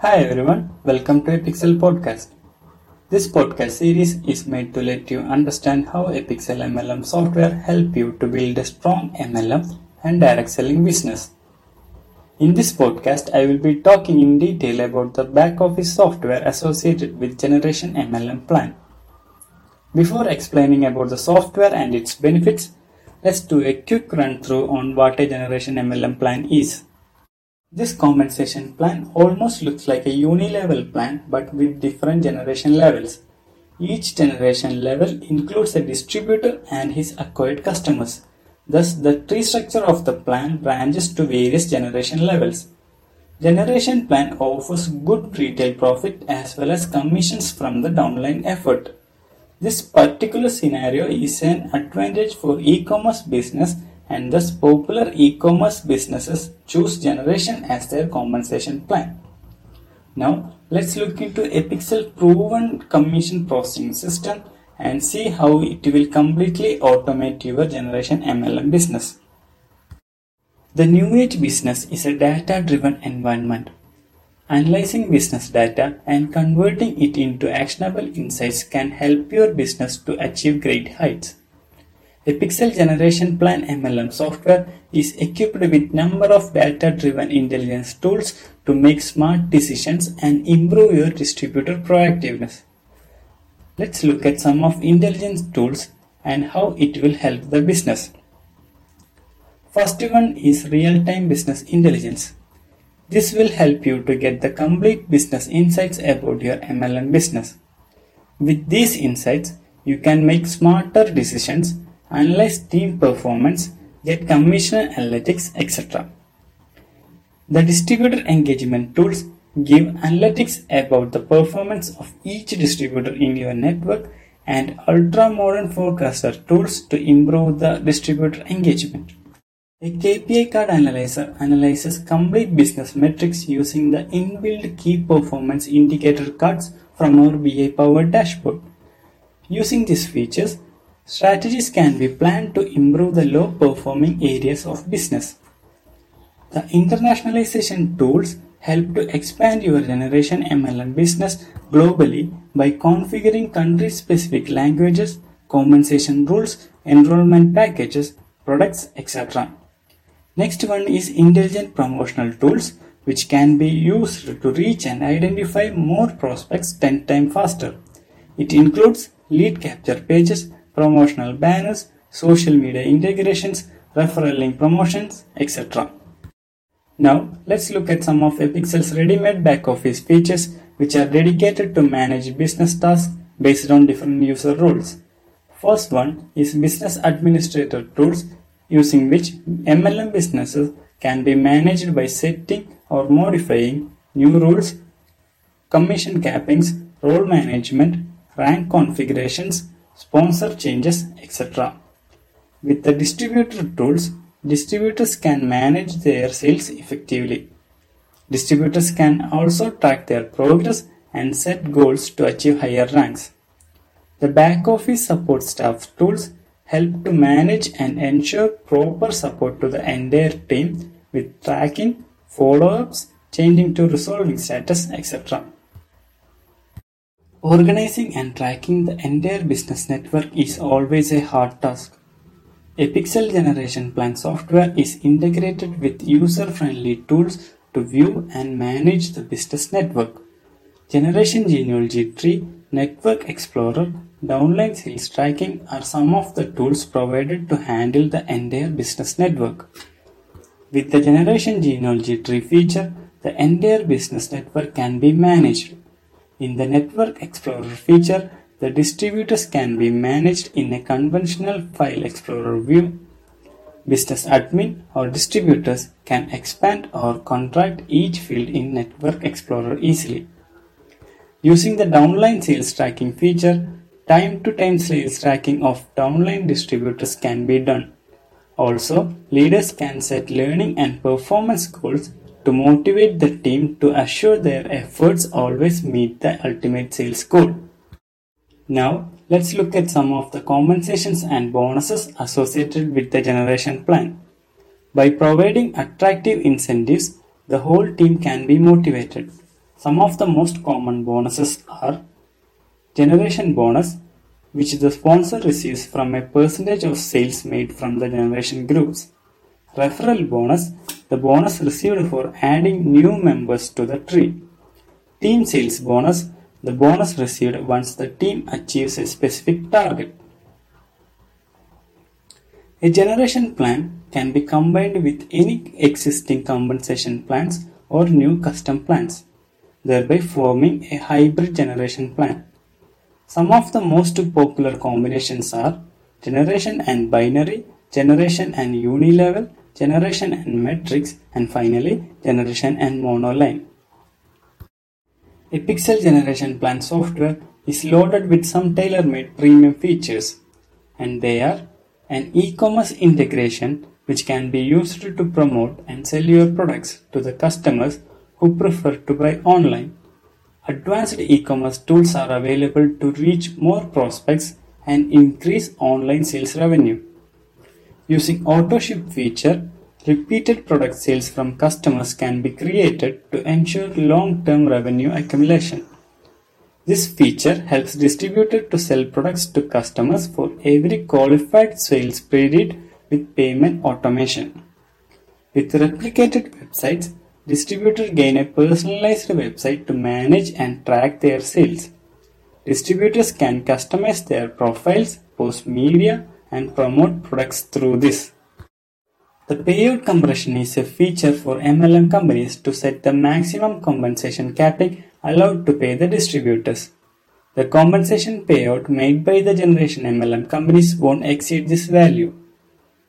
Hi everyone, welcome to Epixel podcast. This podcast series is made to let you understand how Epixel MLM software help you to build a strong MLM and direct selling business. In this podcast, I will be talking in detail about the back office software associated with Generation MLM plan. Before explaining about the software and its benefits, let's do a quick run through on what a Generation MLM plan is. This compensation plan almost looks like a uni-level plan but with different generation levels. Each generation level includes a distributor and his acquired customers. Thus, the tree structure of the plan branches to various generation levels. Generation plan offers good retail profit as well as commissions from the downline effort. This particular scenario is an advantage for e-commerce business and thus popular e-commerce businesses choose Generation as their compensation plan. Now let's look into Epixel proven commission processing system and see how it will completely automate your Generation MLM business. The new age business is a data driven environment. Analyzing business data and converting it into actionable insights can help your business to achieve great heights. Epixel generation plan MLM software is equipped with number of data-driven intelligence tools to make smart decisions and improve your distributor proactiveness. Let's look at some of intelligence tools and how it will help the business. First one is real-time business intelligence. This will help you to get the complete business insights about your MLM business. With these insights, you can make smarter decisions analyze team performance, get commission analytics, etc. The distributor engagement tools give analytics about the performance of each distributor in your network and ultra modern forecaster tools to improve the distributor engagement. A KPI card analyzer analyzes complete business metrics using the inbuilt key performance indicator cards from our BI powered dashboard. Using these features, Strategies can be planned to improve the low performing areas of business. The internationalization tools help to expand your generation MLM business globally by configuring country specific languages, compensation rules, enrollment packages, products, etc. Next one is intelligent promotional tools which can be used to reach and identify more prospects 10 times faster. It includes lead capture pages, promotional banners, social media integrations, referral link promotions, etc. Now let's look at some of Epixel's ready-made back office features which are dedicated to manage business tasks based on different user roles. First one is business administrator tools using which MLM businesses can be managed by setting or modifying new rules, commission cappings, role management, rank configurations, sponsor changes, etc. With the distributor tools, distributors can manage their sales effectively. Distributors can also track their progress and set goals to achieve higher ranks. The back office support staff tools help to manage and ensure proper support to the entire team with tracking, follow-ups, changing to resolving status, etc. Organizing and tracking the entire business network is always a hard task. Epixel generation plan software is integrated with user-friendly tools to view and manage the business network. Generation Genealogy Tree, Network Explorer, Downline Sales Tracking are some of the tools provided to handle the entire business network. With the Generation Genealogy Tree feature, the entire business network can be managed. In the Network Explorer feature, the distributors can be managed in a conventional File Explorer view. Business admin or distributors can expand or contract each field in Network Explorer easily. Using the downline sales tracking feature, time to time sales tracking of downline distributors can be done. Also, leaders can set learning and performance goals to motivate the team to assure their efforts always meet the ultimate sales goal. Now, let's look at some of the compensations and bonuses associated with the generation plan. By providing attractive incentives, the whole team can be motivated. Some of the most common bonuses are generation bonus, which the sponsor receives from a percentage of sales made from the generation groups. Referral bonus, the bonus received for adding new members to the tree. Team sales bonus, the bonus received once the team achieves a specific target. A generation plan can be combined with any existing compensation plans or new custom plans, thereby forming a hybrid generation plan. Some of the most popular combinations are generation and binary, generation and unilevel, generation and matrix, and finally generation and monoline. Epixel generation plan software is loaded with some tailor-made premium features and they are an e-commerce integration which can be used to promote and sell your products to the customers who prefer to buy online. Advanced e-commerce tools are available to reach more prospects and increase online sales revenue. Using auto ship feature, Repeated product sales from customers can be created to ensure long-term revenue accumulation. This feature helps distributors to sell products to customers for every qualified sales period with payment automation. With replicated websites, distributors gain a personalized website to manage and track their sales. Distributors can customize their profiles, post media, and promote products through this. The payout compression is a feature for MLM companies to set the maximum compensation capping allowed to pay the distributors. The compensation payout made by the generation MLM companies won't exceed this value.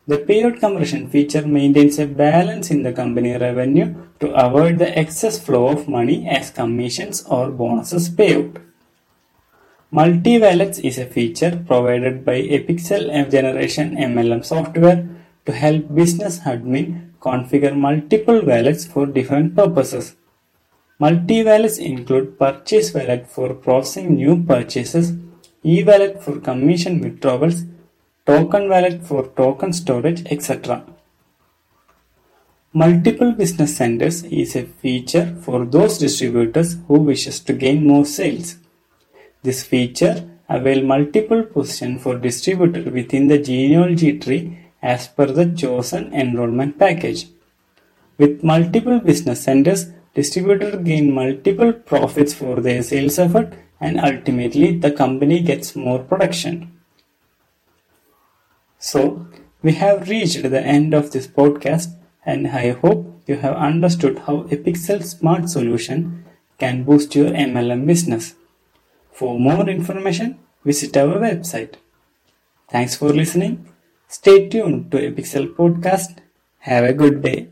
The payout compression feature maintains a balance in the company revenue to avoid the excess flow of money as commissions or bonuses payout. Multi-wallets is a feature provided by Epixel Generation MLM software to help business admin configure multiple wallets for different purposes. Multi-wallets include purchase wallet for processing new purchases, e-wallet for commission withdrawals, token wallet for token storage, etc. Multiple business centers is a feature for those distributors who wishes to gain more sales. This feature avail multiple positions for distributor within the genealogy tree as per the chosen enrollment package. With multiple business centers, distributor gain multiple profits for their sales effort and ultimately the company gets more production. So, we have reached the end of this podcast and I hope you have understood how Epixel Smart Solution can boost your MLM business. For more information, visit our website. Thanks for listening Stay tuned to Epixel Podcast. Have a good day.